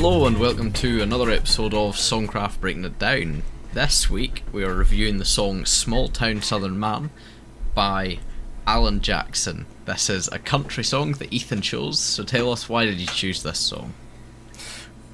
Hello and welcome to another episode of Songcraft Breaking It Down. This week we are reviewing the song Small Town Southern Man by Alan Jackson. This is a country song that Ethan chose, so tell us why did you choose this song?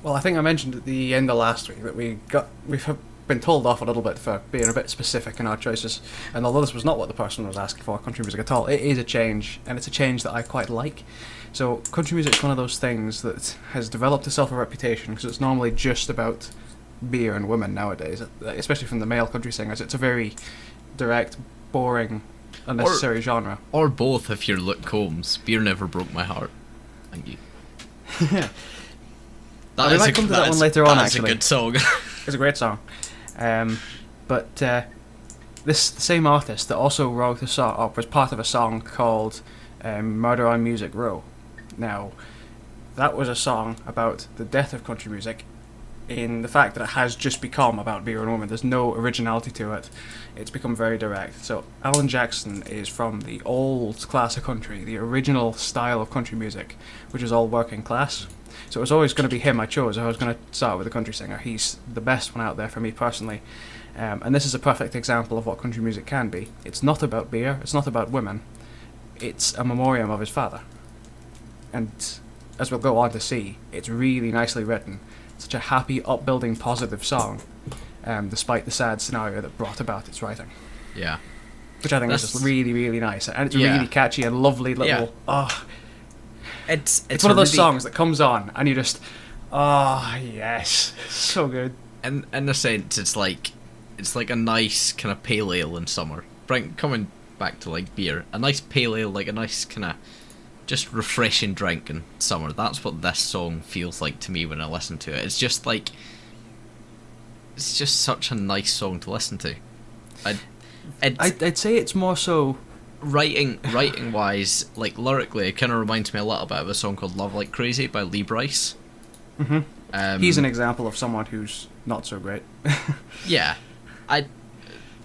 Well, I think I mentioned at the end of last week that we got we've been told off a little bit for being a bit specific in our choices. And although this was not what the person was asking for, country music at all, it is a change, and it's a change that I quite like. So, country music is one of those things that has developed itself a reputation because it's normally just about beer and women nowadays, especially from the male country singers. It's a very direct, boring, unnecessary or, genre. Or both, if you're Luke Combs. Beer never broke my heart. Thank you. yeah. That I might a, come to that one later on, actually. a good song. It's a great song. Um, but uh, this the same artist that also wrote the song up was part of a song called um, "Murder on Music Row." Now, that was a song about the death of country music, in the fact that it has just become about beer and women. There's no originality to it. It's become very direct. So Alan Jackson is from the old class of country, the original style of country music, which is all working class. So it was always going to be him I chose. I was going to start with a country singer. He's the best one out there for me personally. Um, and this is a perfect example of what country music can be. It's not about beer, it's not about women, it's a memoriam of his father. And as we'll go on to see, it's really nicely written. Such a happy, upbuilding, positive song, um, despite the sad scenario that brought about its writing. yeah. Which I think is just really, really nice. And it's Yeah. really catchy and lovely little. Yeah. Oh, It's, it's, it's, one of those really- songs that comes on and you just. Oh, yes. So good. in in a sense, it's like it's like a nice kind of pale ale in summer. Bring coming back to like beer, a nice pale ale, like a nice kind of just refreshing drink in summer. That's what this song feels like to me when I listen to it. It's just like it's just such a nice song to listen to. I, it's, I'd, I'd say it's more so. Writing writing wise, like lyrically, it kind of reminds me a little bit of a song called "Love Like Crazy" by Lee Brice. hmm Um, He's an example of someone who's not so great. yeah. I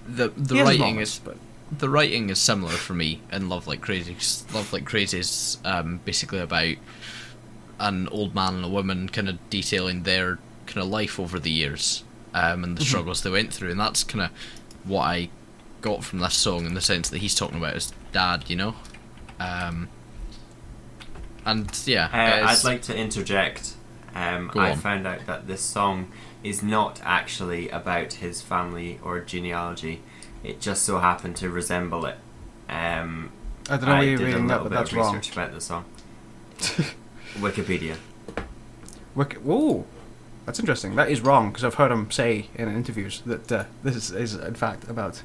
the the He writing moments, is but the writing is similar for me in Love Like Crazy. 'cause Love Like Crazy is um, basically about an old man and a woman kind of detailing their kind of life over the years um, and the Mhm. struggles they went through, and that's kind of what I got from that song in the sense that he's talking about his dad, you know. Um, and yeah, Uh, I'd like to interject. Um, Go I on. found out that this song is not actually about his family or genealogy. It just so happened to resemble it. Um, I don't know where you're did a reading that, little but bit that's of wrong. research about the song. Wikipedia. Wiki- Whoa, that's interesting. That is wrong because I've heard him say in interviews that uh, this is, is in fact about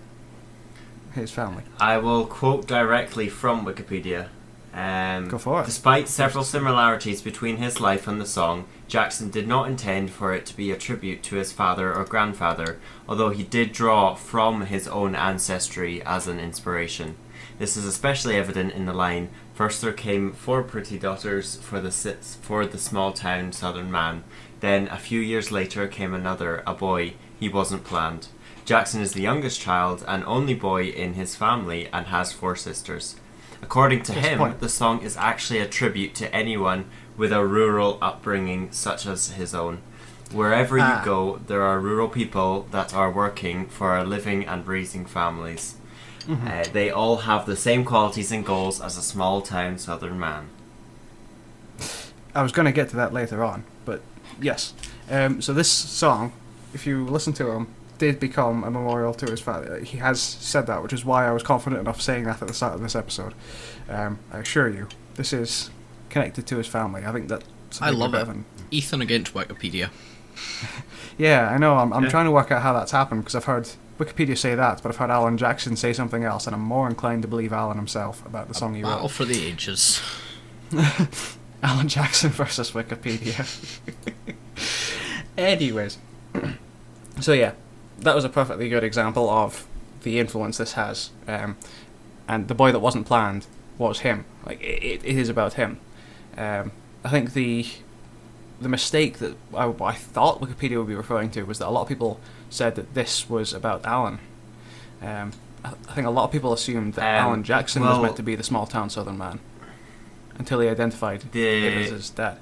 his family. I will quote directly from Wikipedia. Um, Go for it. Despite several similarities between his life and the song, Jackson did not intend for it to be a tribute to his father or grandfather, although he did draw from his own ancestry as an inspiration. This is especially evident in the line First there came four pretty daughters for the for the small town southern man. Then a few years later came another, a boy. He wasn't planned. Jackson is the youngest child and only boy in his family and has four sisters. According to him, point. the song is actually a tribute to anyone with a rural upbringing such as his own. Wherever Ah. you go, there are rural people that are working for a living and raising families. Mm-hmm. Uh, they all have the same qualities and goals as a small town southern man. I was going to get to that later on, but yes. Um, so this song, if you listen to him, did become a memorial to his father. He has said that, which is why I was confident enough saying that at the start of this episode. Um, I assure you, this is connected to his family. I think that. I love it. Ethan against Wikipedia. Yeah, I know. I'm, I'm Yeah. trying to work out how that's happened because I've heard Wikipedia say that, but I've heard Alan Jackson say something else, and I'm more inclined to believe Alan himself about the song he Battle wrote. for the ages. Alan Jackson versus Wikipedia. Anyways, so yeah, that was a perfectly good example of the influence this has, um, and the boy that wasn't planned was him. Like it, it, is about him. Um, I think the the mistake that I, I thought Wikipedia would be referring to was that a lot of people said that this was about Alan. Um, I I think a lot of people assumed that Um, Alan Jackson was meant to be the small town southern man until he identified The- it as his dad.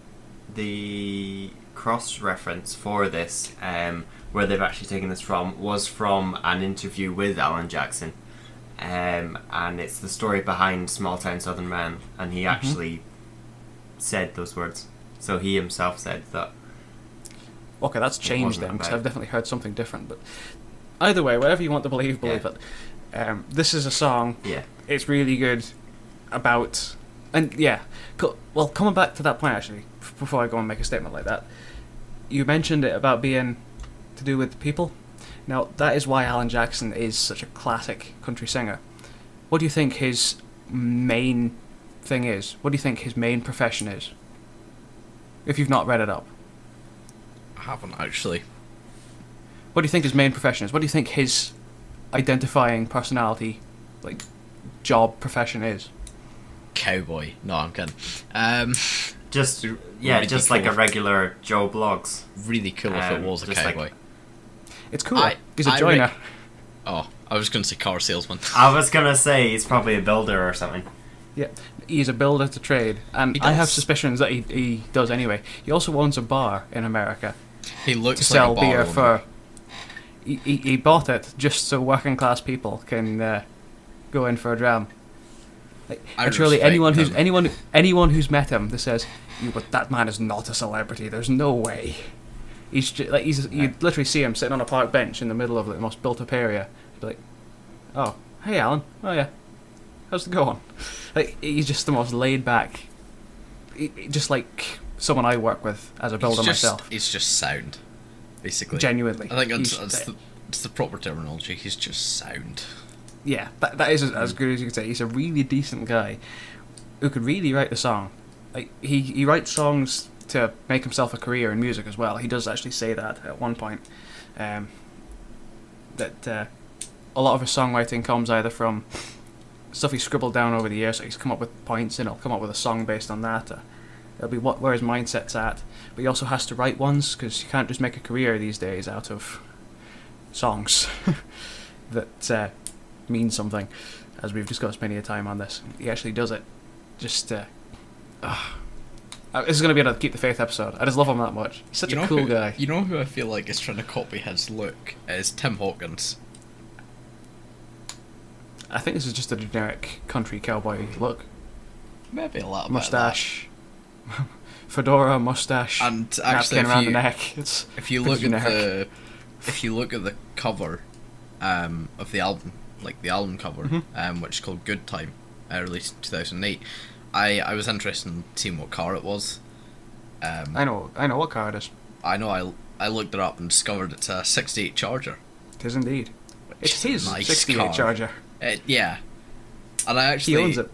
The cross reference for this, um, where they've actually taken this from, was from an interview with Alan Jackson. Um, and it's the story behind Small Town Southern Man, and he actually said those words. So he himself said that. Okay, that's changed then because I've definitely heard something different. But either way, whatever you want to believe, believe Yeah. it. Um, this is a song. Yeah. It's really good about, and yeah. Co- well, coming back to that point actually, f- before I go and make a statement like that, you mentioned it about being to do with people. Now that is why Alan Jackson is such a classic country singer. What do you think his main thing is? What do you think his main profession is? If you've not read it up. I haven't actually. What do you think his main profession is? What do you think his identifying personality, like job profession is? Cowboy. No, I'm kidding. Um, Just yeah, Really just like a regular Joe Bloggs. really cool if it Um, was a just like- cowboy. It's cool. I- He's a I joiner. rec- Oh, I was going to say car salesman. I was gonna say he's probably a builder or something. yeah, he's a builder to trade, and I have suspicions that he, he does anyway. He also owns a bar in America He looks to like sell a bar beer owner. for. He, he, he bought it just so working class people can uh, go in for a dram. Like, I and truly, anyone who's him. anyone anyone who's met him, that says, "You, but that man is not a celebrity. There's no way." He's just, like he's you literally see him sitting on a park bench in the middle of like, the most built-up area. Be like, "Oh, hey, Alan. Oh yeah, how's it going?" Like he's just the most laid back, he- he- just like someone I work with as a builder just, myself. He's just sound, basically. Genuinely, I think that's, that's, the, that's the proper terminology. He's just sound. yeah, that, that is as, as mm. good as you can say. He's a really decent guy who could really write the song. Like he he writes songs to make himself a career in music as well. He does actually say that at one point. Um, that uh, a lot of his songwriting comes either from stuff he scribbled down over the years. So he's come up with points and he'll come up with a song based on that. Or it'll be what where his mindset's at. But he also has to write ones because you can't just make a career these days out of songs that uh, mean something, as we've discussed many a time on this. He actually does it. Just, uh, this is going to be another Keep the Faith episode. I just love him that much. He's such you a cool who, guy. You know who I feel like is trying to copy his look is Tim Hawkins. I think this is just a generic country cowboy look. Maybe a little Mustache, fedora, mustache, bit. of that. And actually, if around you, the neck. It's if you look at the if you look at the cover um, of the album, like the album cover, Mhm. um, which is called Good Time, uh, released in 2008, I, I was interested in seeing what car it was. Um, I know, I know what car it is. I know I, I looked it up and discovered it's a 68 Charger. It is indeed. It's his nice 68 car. Charger. Uh, yeah. And I actually He owns it.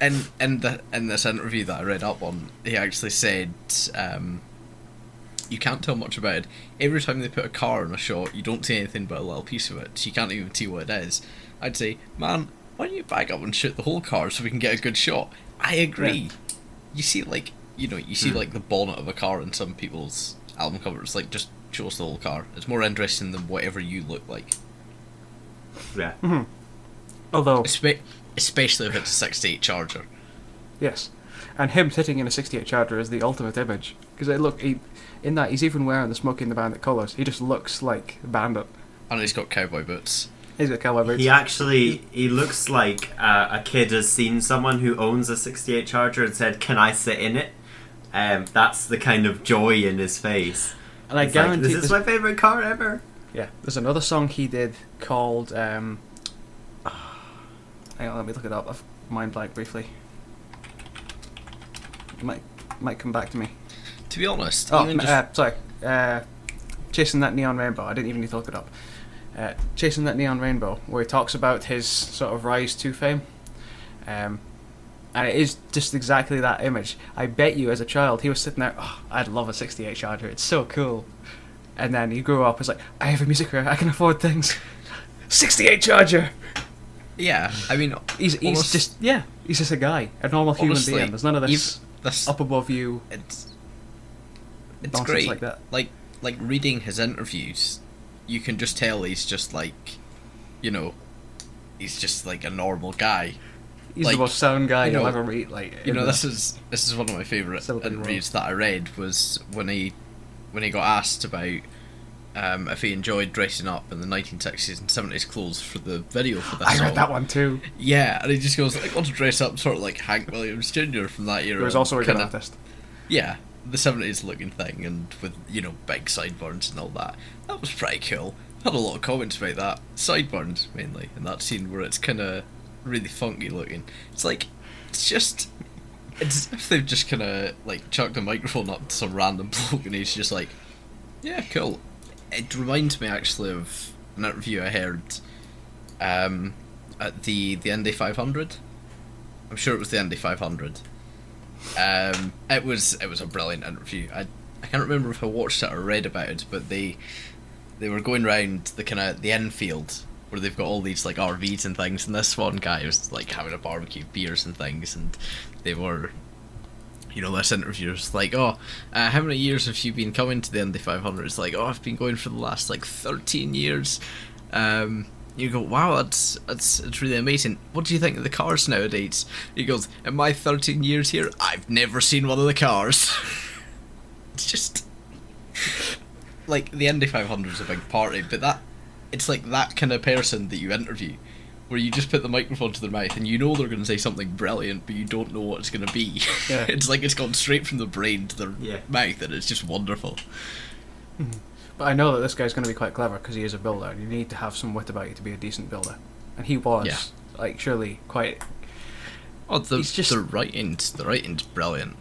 in in the in this interview that I read up on, he actually said um, you can't tell much about it. Every time they put a car in a shot, you don't see anything but a little piece of it, so you can't even see what it is. I'd say, man, why don't you back up and shoot the whole car so we can get a good shot? I agree. You see, like you know, you see Hmm. like the bonnet of a car in some people's album covers. Like, just show us the whole car. It's more interesting than whatever you look like, Yeah. Mm-hmm. Although, Espe- especially if it's a '68 Charger. yes, and him sitting in a 68 Charger is the ultimate image because look, he, in that he's even wearing the Smokey and the Bandit colours. He just looks like a bandit. And he's got cowboy boots. He's got cowboy boots. He actually he looks like uh, a kid has seen someone who owns a 68 Charger and said, "Can I sit in it?" Um, that's the kind of joy in his face. and I It's like, guarantee this is my favorite car ever. Yeah, there's another song he did called. Um, hang on, let me look it up. I've mind blank briefly. It might might come back to me. To be honest, Oh, even just uh, sorry. Uh, Chasing that neon rainbow. I didn't even need to look it up. Uh, Chasing that neon rainbow, where he talks about his sort of rise to fame. Um, and it is just exactly that image. I bet you, as a child, he was sitting there. Oh, I'd love a '68 Charger. It's so cool. And then he grew up. It's like I have a music career. I can afford things. '68 Charger. yeah, I mean, He's he's honest- just yeah. He's just a guy, a normal human being. There's none of this this up above you it's it's great. like that. like like reading his interviews, you can just tell he's just like, you know, he's just like a normal guy. He's Like, the most sound guy you you'll know- ever meet. Like You know, this is this is one of my favorite Celebrity interviews that I read was when he when he got asked about um, if he enjoyed dressing up in the 1960s and 70s clothes for the video for this I song. read that one too. Yeah, and he just goes, I want to dress up sort of like Hank Williams Jr. from that era. There was also a good artist. Yeah, the 70s looking thing, and with, you know, big sideburns and all that. That was pretty cool. Had a lot of comments about that. Sideburns, mainly, in that scene where it's kind of really funky looking. It's like, it's just. It's as if they've just kind of, like, chucked a microphone up to some random bloke and he's just like, yeah, cool. It reminds me actually of an interview I heard um, at the, the Indy 500. I'm sure it was the Indy 500. Um, it was it was a brilliant interview. I I can't remember if I watched it or read about it, but they they were going round the kind of the infield where they've got all these like RVs and things, and this one guy was like having a barbecue, beers and things, and they were. You know, this interviewer's like, oh, uh, how many years have you been coming to the Indy 500? It's like, oh, I've been going for the last like 13 years. Um, you go, wow, that's that's it's really amazing. What do you think of the cars nowadays? He goes, in my 13 years here, I've never seen one of the cars. it's just like the Indy 500 is a big party, but that it's like that kind of person that you interview, where you just put the microphone to their mouth and you know they're going to say something brilliant, but you don't know what it's going to be. Yeah. it's like it's gone straight from the brain to their Yeah. mouth, and it's just wonderful. Hmm. But I know that this guy's going to be quite clever because he is a builder. and You need to have some wit about you to be a decent builder, and he was Yeah. like surely quite. Oh, the He's just- the writing's the writing's brilliant.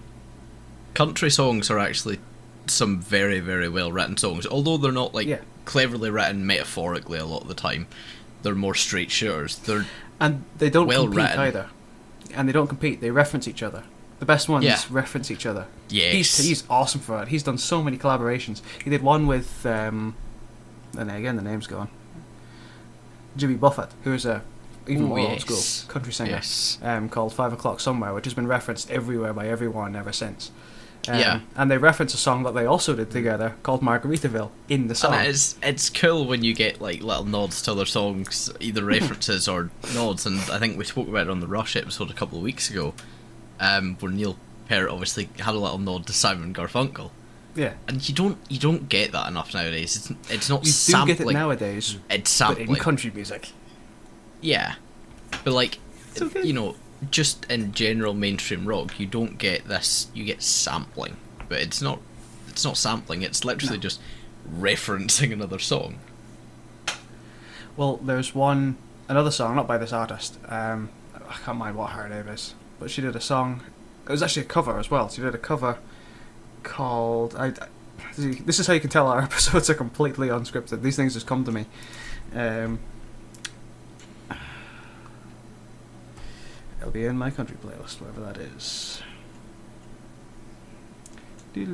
Country songs are actually some very very well written songs, although they're not like Yeah. cleverly written metaphorically a lot of the time. They're more straight shooters. They're And they don't Well compete written. either, and they don't compete. They reference each other. The best ones Yeah. reference each other. yes, He's he's awesome for it. He's done so many collaborations. He did one with, um, and again the name's gone. Jimmy Buffett, who is a even Ooh, more old school country singer, yes, um, called Five O'clock Somewhere, which has been referenced everywhere by everyone ever since. Um, Yeah. and they reference a song that they also did together called Margaritaville in the song. and it is it's cool when you get like little nods to other songs, either references or nods. And I think we spoke about it on the Rush episode a couple of weeks ago, um, where Neil Peart obviously had a little nod to Simon Garfunkel. Yeah, And you don't you don't get that enough nowadays. It's it's not you do sampling. get it nowadays, It's but sampling. in country music. Yeah, but like, okay. you know, just in general mainstream rock, you don't get this. You get sampling, but it's not. It's not sampling. It's literally No. just referencing another song. Well, there's one another song, not by this artist. Um, I can't mind what her name is, but she did a song. It was actually a cover as well. She did a cover called. I, I- this is how you can tell our episodes are completely unscripted. These things just come to me. Um, it'll be in my country playlist, whatever that is. These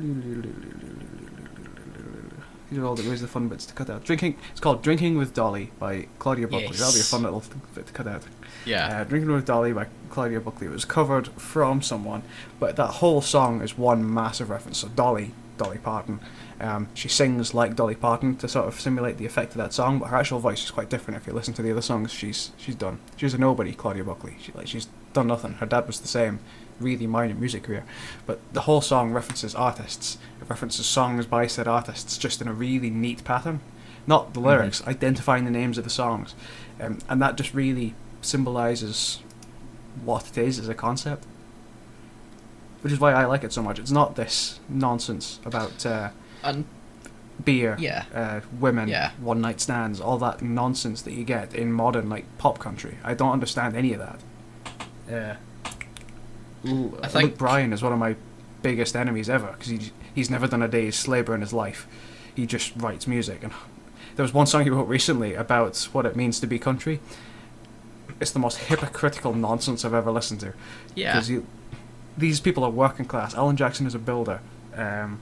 are all the where's the fun bits to cut out. Drinking. It's called "Drinking with Dolly" by Claudia Buckley. That'll be a fun little bit to cut out. Yeah, Uh, "Drinking with Dolly" by Claudia Buckley. Was covered from someone, but that whole song is one massive reference. So Dolly, Dolly Parton, um, she sings like Dolly Parton to sort of simulate the effect of that song, but her actual voice is quite different. If you listen to the other songs, she's she's done. She's a nobody, Claudia Buckley. She like she's done nothing. Her dad was the same, really minor music career, but the whole song references artists. It references songs by said artists, just in a really neat pattern. Not the lyrics, identifying the names of the songs, um, and that just really symbolizes what it is as a concept. Which is why I like it so much. It's not this nonsense about uh, and beer, yeah, uh, women, Yeah. one night stands, all that nonsense that you get in modern like pop country. I don't understand any of that. Yeah. L- I think- Luke Bryan is one of my biggest enemies ever because he he's never done a day's labour in his life. He just writes music, and there was one song he wrote recently about what it means to be country. It's the most hypocritical nonsense I've ever listened to. yeah. Because you, these people are working class. Alan Jackson is a builder. Um,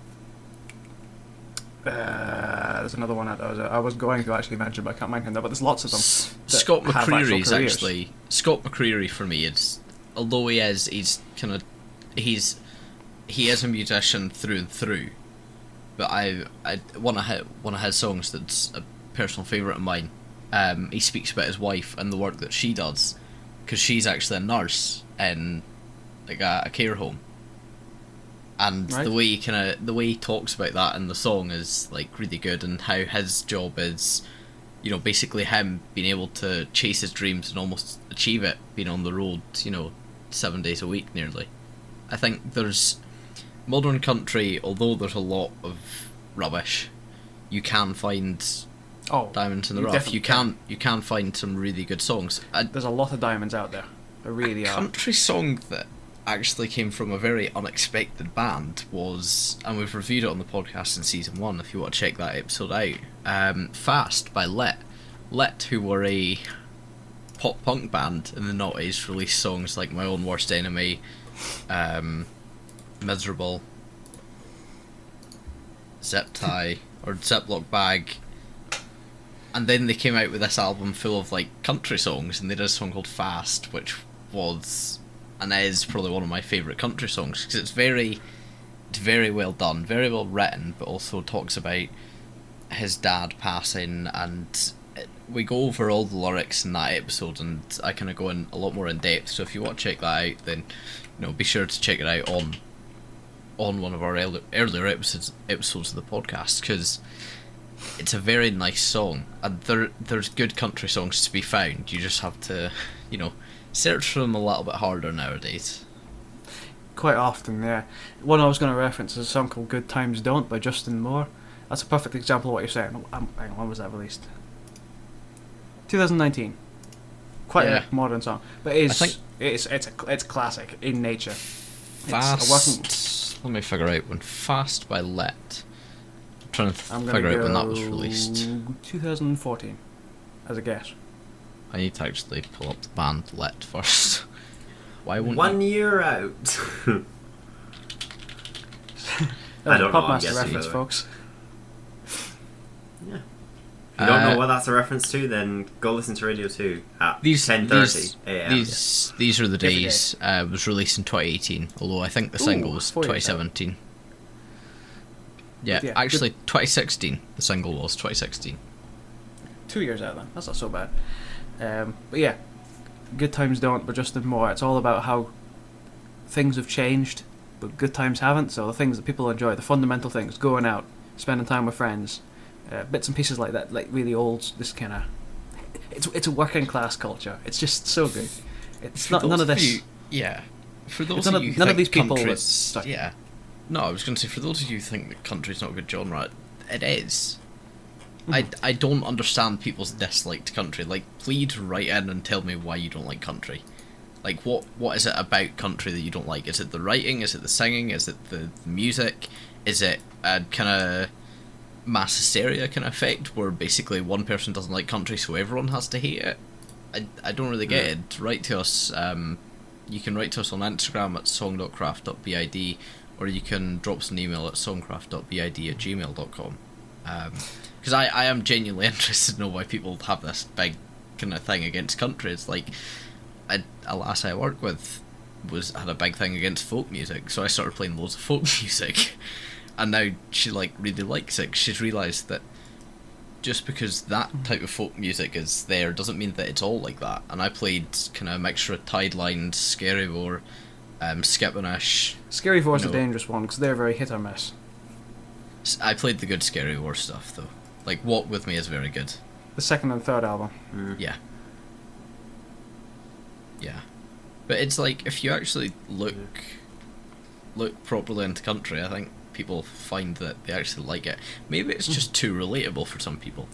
uh, there's another one that I was, I was going to actually mention, but I can't mind him now. But there's lots of them. Scott McCreery is actually Scott McCreery for me. It's although he is he's kind of he's he is a musician through and through. But I I one of his, one of his songs that's a personal favorite of mine. Um, he speaks about his wife and the work that she does, because she's actually a nurse in like a, a care home. and Right. the way he kind of the way he talks about that in the song is like really good, and how his job is, you know, basically him being able to chase his dreams and almost achieve it, being on the road, you know, seven days a week nearly. I think there's modern country, although there's a lot of rubbish, you can find Oh, diamonds in the rough. You can you can find some really good songs. There's a lot of diamonds out there. There really a are. country song that actually came from a very unexpected band was, and we've reviewed it on the podcast in season one. If you want to check that episode out, um, "Fast" by Lit. Lit, who were a pop punk band in the noughties, released songs like "My Own Worst Enemy," um, "Miserable," "Zip Tie" or "Ziploc Bag." And then they came out with this album full of like country songs, and they did a song called "Fast," which was and is probably one of my favorite country songs because it's very, it's very well done, very well written, but also talks about his dad passing, and it, we go over all the lyrics in that episode, and I kind of go in a lot more in depth. So if you want to check that out, then you know be sure to check it out on on one of our earlier, earlier episodes episodes of the podcast because it's a very nice song and there there's good country songs to be found you just have to you know search for them a little bit harder nowadays Quite often, yeah. One I was going to reference is a song called "Good Times Don't" by Justin Moore. That's a perfect example of what you're saying. Um, hang on, when was that released? 2019. Quite Yeah. a modern song, but it's think- it's it's a it's classic in nature. fast It's a working. let me figure out when fast by Lit trying to I'm gonna figure go out when that was released 2014, as a guess. i need to actually pull up the band Lit first why won't One you? year out. That was I don't a know, I'm Popmaster reference, by folks. yeah. If you don't Uh, know what that's a reference to, then go listen to Radio 2 at these 10.30 these, a.m. these these are the Every day. days uh, it was released in 2018 although i think the Ooh, single was four years 2017 yeah, Yeah, good- actually 2016 the single was 2016 Two years out then. That's not so bad. Um, but yeah, good times don't. But Justin Moore. It's all about how things have changed, but good times haven't. So the things that people enjoy, the fundamental things, going out, spending time with friends, uh, bits and pieces like that, like really old. This kind of. It's it's a working class culture. It's just so good. It's not none of this. you- yeah. For those none of of- you who none of these people yeah. No, I was going to say for those of you who think that country's not a good genre, it is. I, Mm-hmm. I don't understand people's dislike to country. Like, please write in and tell me why you don't like country. Like, what what is it about country that you don't like? Is it the writing? Is it the singing? Is it the, the music? Is it a kind of mass hysteria kind of effect where basically one person doesn't like country so everyone has to hate it? I, I don't really get it. Write to us. Um, you can write to us on Instagram at song.craft.bid or you can drop us an email at songcraft.bid at gmail.com. Because um, I, I am genuinely interested to know why people have this big kind of thing against countries. Like a, a lass I work with was had a big thing against folk music, so I started playing loads of folk music, and now she like really likes it. She's realised that just because that mm. type of folk music is there doesn't mean that it's all like that. And I played kind of a mixture of Tide Lines, Skerryvore, um, Skipinnish. Scary Voice is a dangerous one because they're very hit or miss. I played the good Skerryvore stuff though. Like Walk With Me is very good. The second and third album. Mm. Yeah. Yeah. But it's like if you actually look look properly into country, I think people find that they actually like it. Maybe it's just too relatable for some people.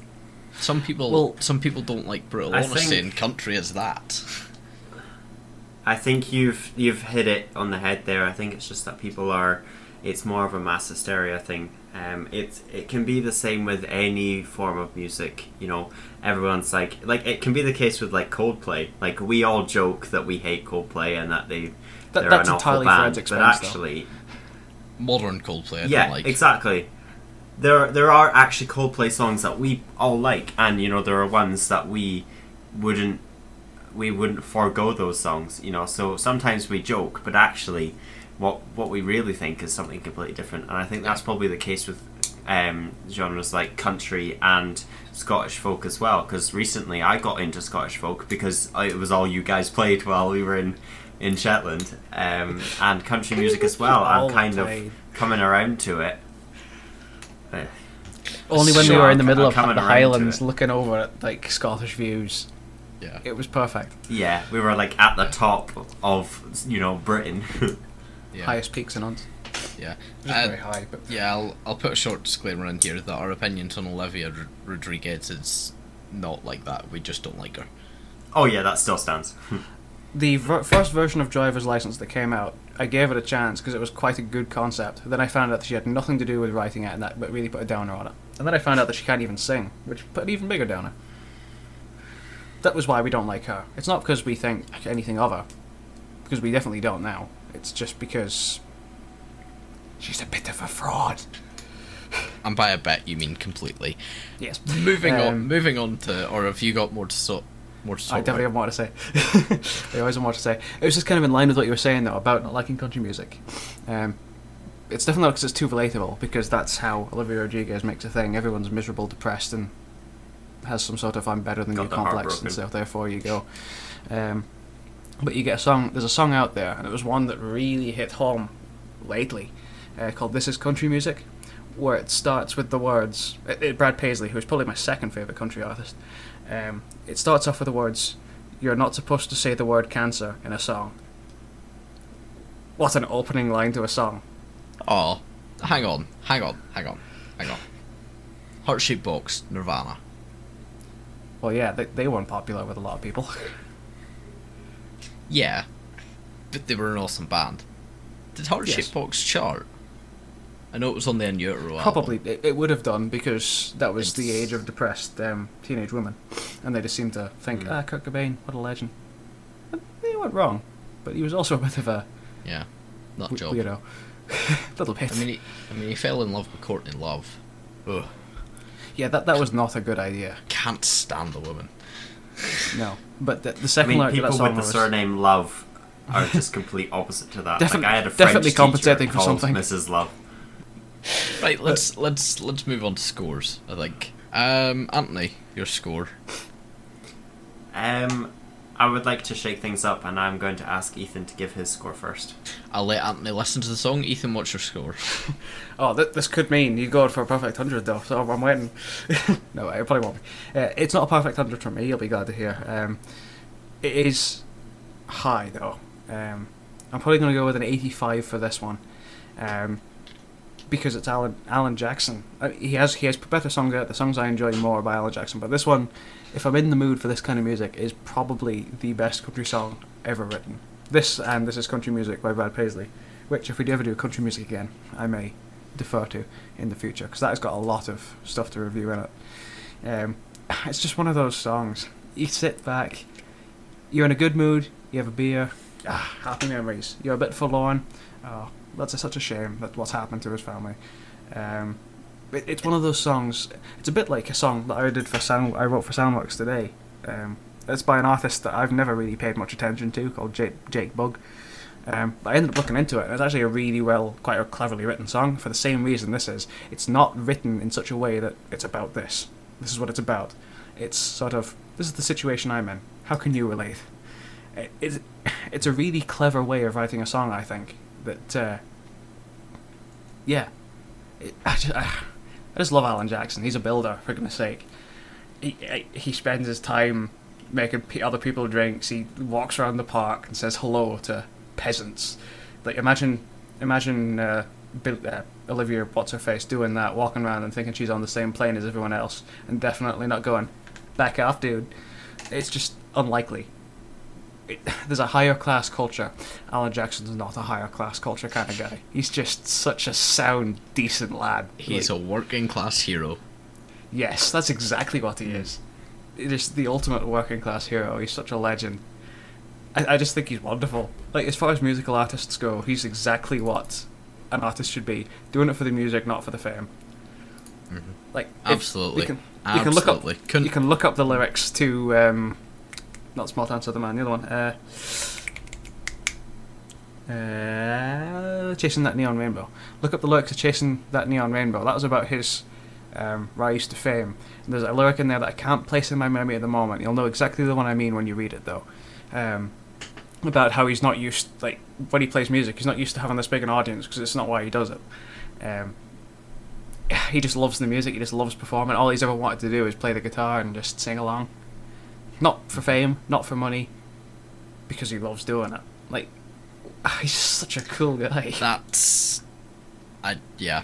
Some people Well- some people don't like brutal I honesty think- and country is that. I think you've you've hit it on the head there. I think it's just that people are. It's more of a mass hysteria thing. Um, it it can be the same with any form of music. You know, everyone's like like it can be the case with like Coldplay. Like we all joke that we hate Coldplay and that they That- they're that's an awful entirely band, Fred's but expense, though. actually, Modern Coldplay I yeah, don't like. exactly. There there are actually Coldplay songs that we all like, and you know there are ones that we wouldn't we wouldn't forego those songs. You know, so sometimes we joke, but actually, what what we really think is something completely different. And I think that's probably the case with um, genres like country and Scottish folk as well. Because recently I got into Scottish folk because it was all you guys played while we were in in Shetland, um, and country music as well. I'm kind played. of coming around to it. Only when we were in the middle I'm of the Highlands, looking over at like Scottish views. Yeah. It was perfect. Yeah, we were like at the top of you know Britain. Yeah. Highest peaks in Hunt. Yeah. Just Uh, very high, but Yeah, I'll, I'll put a short disclaimer in here that our opinions on Olivia Rod- Rodriguez is not like that. We just don't like her. oh yeah, that still stands. the ver- first version of Driver's License that came out, I gave it a chance because it was quite a good concept. Then I found out that she had nothing to do with writing it, and that but really put a downer on it. And then I found out that she can't even sing, which put an even bigger downer. That was why we don't like her. It's not because we think anything of her, because we definitely don't now. It's just because she's a bit of a fraud. And by a bet, you mean completely. Yes. Moving on. Um, Moving on to, or have you got more to so, more to I definitely about? have more to say. I always have more to say. It was just kind of in line with what you were saying though about not liking country music. Um, it's definitely not because it's too relatable because that's how Olivia Rodriguez makes a thing. Everyone's miserable, depressed, and has some sort of "I'm better than Got you" complex, and so therefore you go. Um, but you get a song. There's a song out there, and it was one that really hit home lately, uh, called "This Is Country Music," where it starts with the words. It, it, Brad Paisley, who's probably my second favorite country artist. Um, it starts off with the words, "You're not supposed to say the word cancer in a song." What an opening line to a song! Oh, hang on, hang on, hang on, hang on. Heart Shaped Box, Nirvana. Well, yeah, they, they weren't popular with a lot of people. Yeah, but they were an awesome band. Did Shaped Yes. Box chart? I know it was on the In Utero album. Probably it, it would have done because that was the age of depressed um, teenage women, and they just seemed to think, Mm. ah, Kurt Cobain, what a legend. And they weren't wrong, but he was also a bit of a Yeah, not w- job. weirdo. Little bit. I mean, he, I mean, he fell in love with Courtney Love. Ugh, yeah, that that was not a good idea. can't stand the woman. No, but the, the I mean, people that song with the was surname Love are just complete opposite to that. Definitely- like I had a French definitely compensating for something. Mrs. Love. Right, let's let's let's move on to scores. I think. Um, Anthony, your score. Um, I would like to shake things up, and I'm going to ask Ethan to give his score first. I'll let Anthony listen to the song. Ethan, what's your score? Oh, th- this could mean you go for a perfect hundred though. So I'm waiting. no, it probably won't be. Uh, it's not a perfect hundred for me. You'll be glad to hear. Um, it is high though. Um, I'm probably going to go with an 85 for this one, um, because it's Alan Alan Jackson. Uh, he has he has better songs out. The songs I enjoy more by Alan Jackson, but this one, if I'm in the mood for this kind of music, is probably the best country song ever written. This and this is country music by Brad Paisley, which if we do ever do country music again, I may defer to in the future because that has got a lot of stuff to review in it. Um, it's just one of those songs. You sit back, you're in a good mood, you have a beer, ah, happy memories. You're a bit forlorn. Oh, that's a, such a shame that what's happened to his family. Um, it, it's one of those songs. It's a bit like a song that I did for sound. I wrote for Soundworks today. Um, it's by an artist that I've never really paid much attention to, called Jake, Jake Bugg. Um, I ended up looking into it, and it's actually a really well, quite a cleverly written song for the same reason this is. It's not written in such a way that it's about this. This is what it's about. It's sort of this is the situation I'm in. How can you relate? It, it's, it's a really clever way of writing a song, I think. That uh, yeah, it, I, just, I just love Alan Jackson. He's a builder, for goodness sake. He he spends his time making other people drinks. He walks around the park and says hello to peasants. Like imagine, imagine uh, Bill, uh, Olivia what's her face doing that, walking around and thinking she's on the same plane as everyone else, and definitely not going back off, dude. It's just unlikely. It, there's a higher class culture. Alan Jackson's not a higher class culture kind of guy. He's just such a sound, decent lad. He's Like, a working class hero. Yes, that's exactly what he Mm. is. It is the ultimate working class hero. He's such a legend. I, I just think he's wonderful. Like as far as musical artists go, he's exactly what an artist should be. Doing it for the music, not for the fame. Mhm. Like Absolutely. you can, you can look up Couldn't- you can look up the lyrics to um, not Small Town Southern Man, the other one. Uh, uh, chasing that neon rainbow. Look up the lyrics of chasing that neon rainbow. That was about his um, rise to fame. And there's a lyric in there that I can't place in my memory at the moment. You'll know exactly the one I mean when you read it, though. Um, about how he's not used like when he plays music, he's not used to having this big an audience because it's not why he does it. Um, he just loves the music. He just loves performing. All he's ever wanted to do is play the guitar and just sing along. Not for fame, not for money, because he loves doing it. Like he's just such a cool guy. That's, I yeah,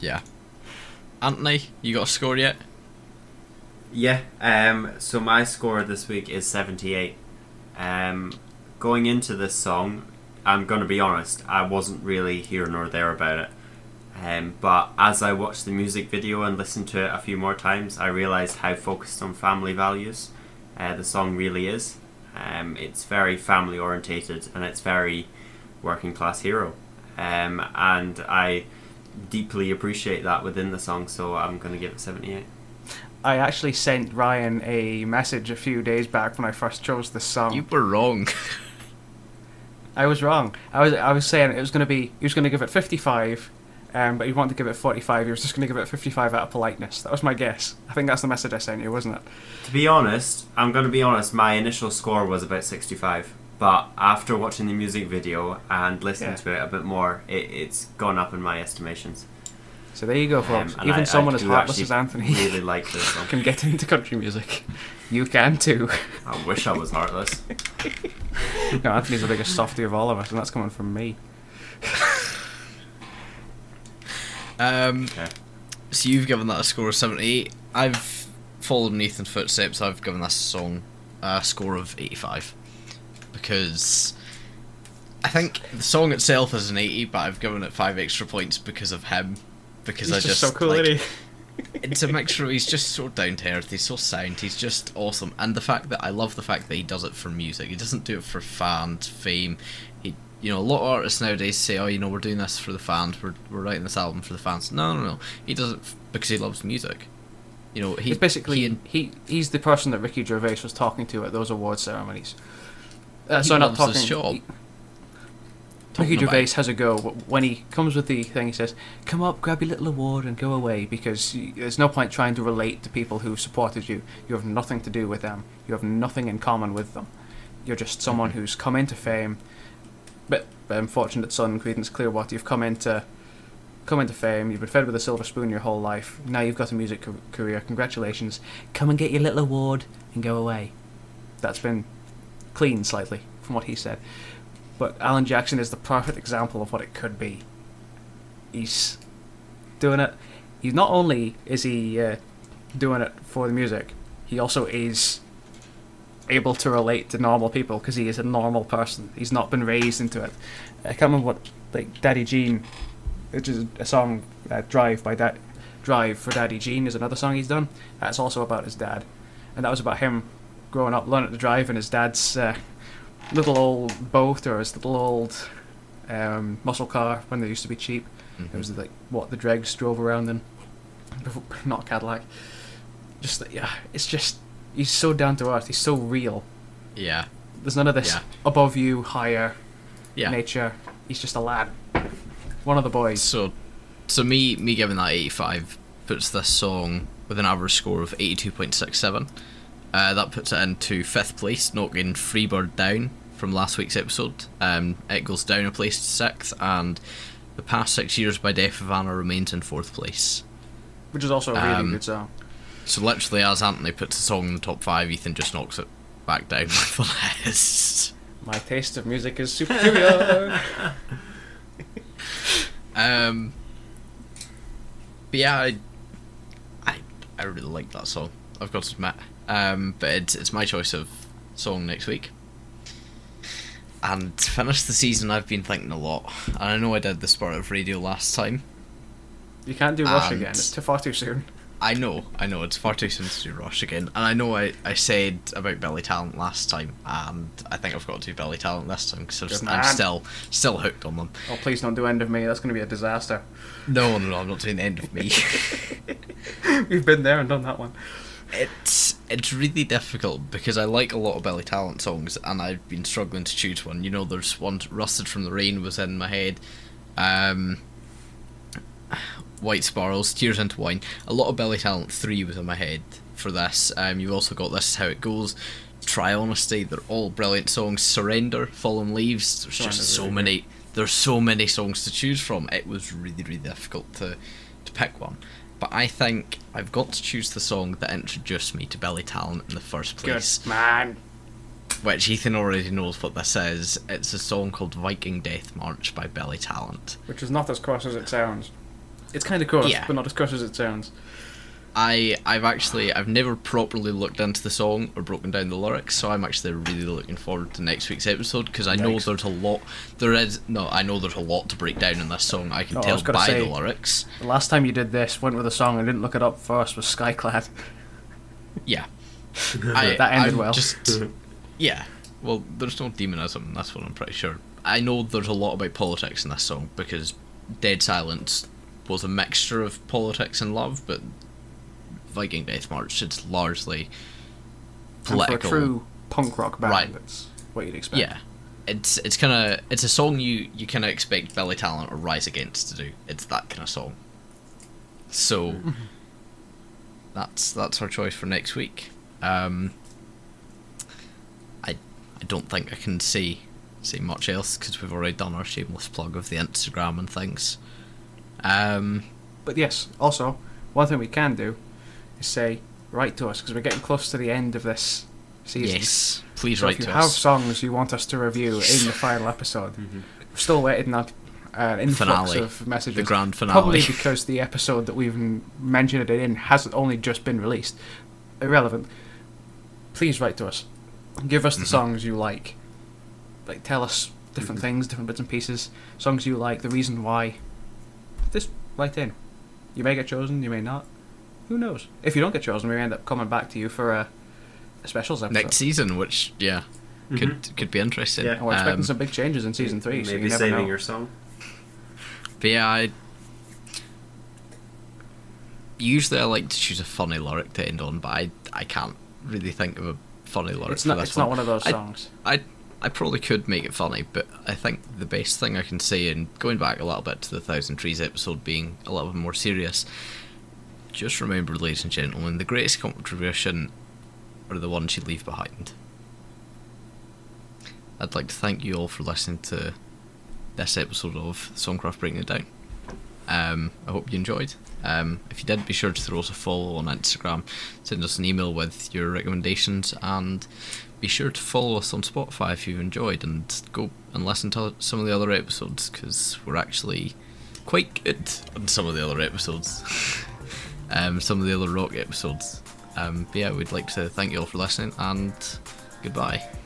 yeah. Anthony, you got a score yet? Yeah. Um. So my score this week is seventy-eight. Um. Going into this song, I'm gonna be honest. I wasn't really here nor there about it. Um, but as I watched the music video and listened to it a few more times, I realised how focused on family values uh, the song really is. Um, it's very family orientated and it's very working class hero. Um, and I deeply appreciate that within the song, so I'm going to give it 78. I actually sent Ryan a message a few days back when I first chose this song. You were wrong. I was wrong. I was I was saying it was going to be he was going to give it 55 um, but he wanted to give it 45. He was just going to give it 55 out of politeness. That was my guess. I think that's the message I sent you, wasn't it? To be honest, I'm going to be honest, my initial score was about 65. But after watching the music video and listening Yeah. to it a bit more, it, it's gone up in my estimations. So there you go, folks. Um, Even I- someone I as heartless as Anthony really like this can get into country music. You can too. I wish I was heartless. no, Anthony's the biggest softy of all of us, and that's coming from me. Um, Okay. so you've given that a score of 78. I've followed in Ethan's footsteps. I've given that song a score of 85 because I think the song itself is an 80, but I've given it five extra points because of him. Because He's I just. just so cool, like, it's a mixture. of He's just so down to earth. He's so sound. He's just awesome. And the fact that I love the fact that he does it for music. He doesn't do it for fans, fame. He, you know, a lot of artists nowadays say, "Oh, you know, we're doing this for the fans. We're we're writing this album for the fans." No, no, no. He does it because he loves music. You know, he He's basically he, he, he's the person that Ricky Gervais was talking to at those award ceremonies. Uh, so not talking. he- Talking Ricky Gervais has a go when he comes with the thing. He says, "Come up, grab your little award, and go away." Because there's no point trying to relate to people who supported you. You have nothing to do with them. You have nothing in common with them. You're just someone Mm-hmm. who's come into fame. But unfortunate son, Creedence Clearwater, you've come into come into fame. You've been fed with a silver spoon your whole life. Now you've got a music ca- career. Congratulations. Come and get your little award and go away. That's been clean slightly from what he said. But Alan Jackson is the perfect example of what it could be. He's doing it. He's not only is he uh, doing it for the music, he also is able to relate to normal people because he is a normal person. He's not been raised into it. I can't remember what like Daddy Gene, which is a song uh, "Drive" by that "Drive" for Daddy Gene is another song he's done. That's also about his dad, and that was about him growing up, learning to drive in his dad's uh, little old boat or his little old um, muscle car when they used to be cheap. Mhm. It was like what the dregs drove around in, not Cadillac. Just yeah, it's just he's so down to earth. He's so real. Yeah, There's none of this Yeah. above you, higher yeah. nature. He's just a lad, one of the boys. So, so me me giving that 85 puts this song with an average score of 82.67. Uh, that puts it into fifth place, knocking Freebird down from last week's episode. Um, it goes down a place to sixth, and the past six years by Deaf Havana remains in fourth place. which is also a really Um, good song. So literally, as Anthony puts the song in the top five, Ethan just knocks it back down the list. My taste of music is superior. Um, but yeah, I, I, I really like that song. I've got to admit. Um, but it's it's my choice of song next week. And to finish the season, I've been thinking a lot, and I know I did the Spirit of Radio last time. you can't do Rush And- again. It's too far too soon. I know, I know, it's far too soon to do Rush again, and I know I, I said about Billy Talent last time, and I think I've got to do Billy Talent this time because I'm still still hooked on them. Oh, please don't do End of Me. That's going to be a disaster. No, no, no, I'm not doing the end of me. We've been there and done that one. it's it's really difficult because I like a lot of Billy Talent songs and I've been struggling to choose one. You know, there's one Rusted from the Rain was in my head. Um White Sparrows, Tears into Wine. A lot of Billy Talent 3 was in my head for this. Um you've also got This Is How It Goes, Try Honesty. They're all brilliant songs. Surrender, Fallen Leaves. There's just so really many. There's so many songs to choose from. It was really, really difficult to to pick one. But I think I've got to choose the song that introduced me to Billy Talent in the first place, Good man. which Ethan already knows what this is. It's a song called Viking Death March by Billy Talent. Which is not as coarse as it sounds. It's kind of coarse, Yeah. but not as coarse as it sounds. I I've actually I've never properly looked into the song or broken down the lyrics, so I'm actually really looking forward to next week's episode because I know Yikes. there's a lot. There is no, I know there's a lot to break down in this song. I can Oh, tell was gonna by say- the lyrics. The last time you did this, went with a song and didn't look it up first, was Skyclad. Yeah, I, That ended I'm well. Just yeah. Well, there's no demonism. That's what I'm pretty sure. I know there's a lot about politics in this song because Dead Silence was a mixture of politics and love, but Viking Death March it's largely And for a true punk rock band, Right. that's what you'd expect. Yeah, it's it's kind of it's a song you you kind of expect Billy Talent or Rise Against to do. It's that kind of song. So that's that's our choice for next week. Um, I I don't think I can see say much else because we've already done our shameless plug of the Instagram and things. Um, But yes, also, one thing we can do is say, write to us, because we're getting close to the end of this season. yes, please So write to us. if you have us. songs you want us to review in the final episode, Mhm. we're still waiting on an influx Finale. of messages. The grand finale. Probably because the episode that we've mentioned it in hasn't only just been released. Irrelevant. Please write to us. Give us the Mhm. songs you like. Like tell us different things, different bits and pieces, songs you like, the reason why. Just write in. You may get chosen, you may not. Who knows? If you don't get chosen, we may end up coming back to you for a, a specials episode. Next season, which yeah, could could be interesting. Yeah. And we're expecting Um, some big changes in season three, so Maybe you never saving know. your song. But yeah, I usually I like to choose a funny lyric to end on, but I I can't really think of a funny lyric It's for not. this It's one. not one of those songs. I I probably could make it funny, but I think the best thing I can say, and going back a little bit to the Thousand Trees episode being a little bit more serious, just remember, ladies and gentlemen, the greatest contribution are the ones you leave behind. I'd like to thank you all for listening to this episode of Songcraft Breaking It Down. Um, I hope you enjoyed. Um, if you did, be sure to throw us a follow on Instagram, send us an email with your recommendations, and be sure to follow us on Spotify if you've enjoyed, and go and listen to some of the other episodes because we're actually quite good on some of the other episodes, um, some of the other rock episodes. Um, but yeah, we'd like to thank you all for listening, and goodbye.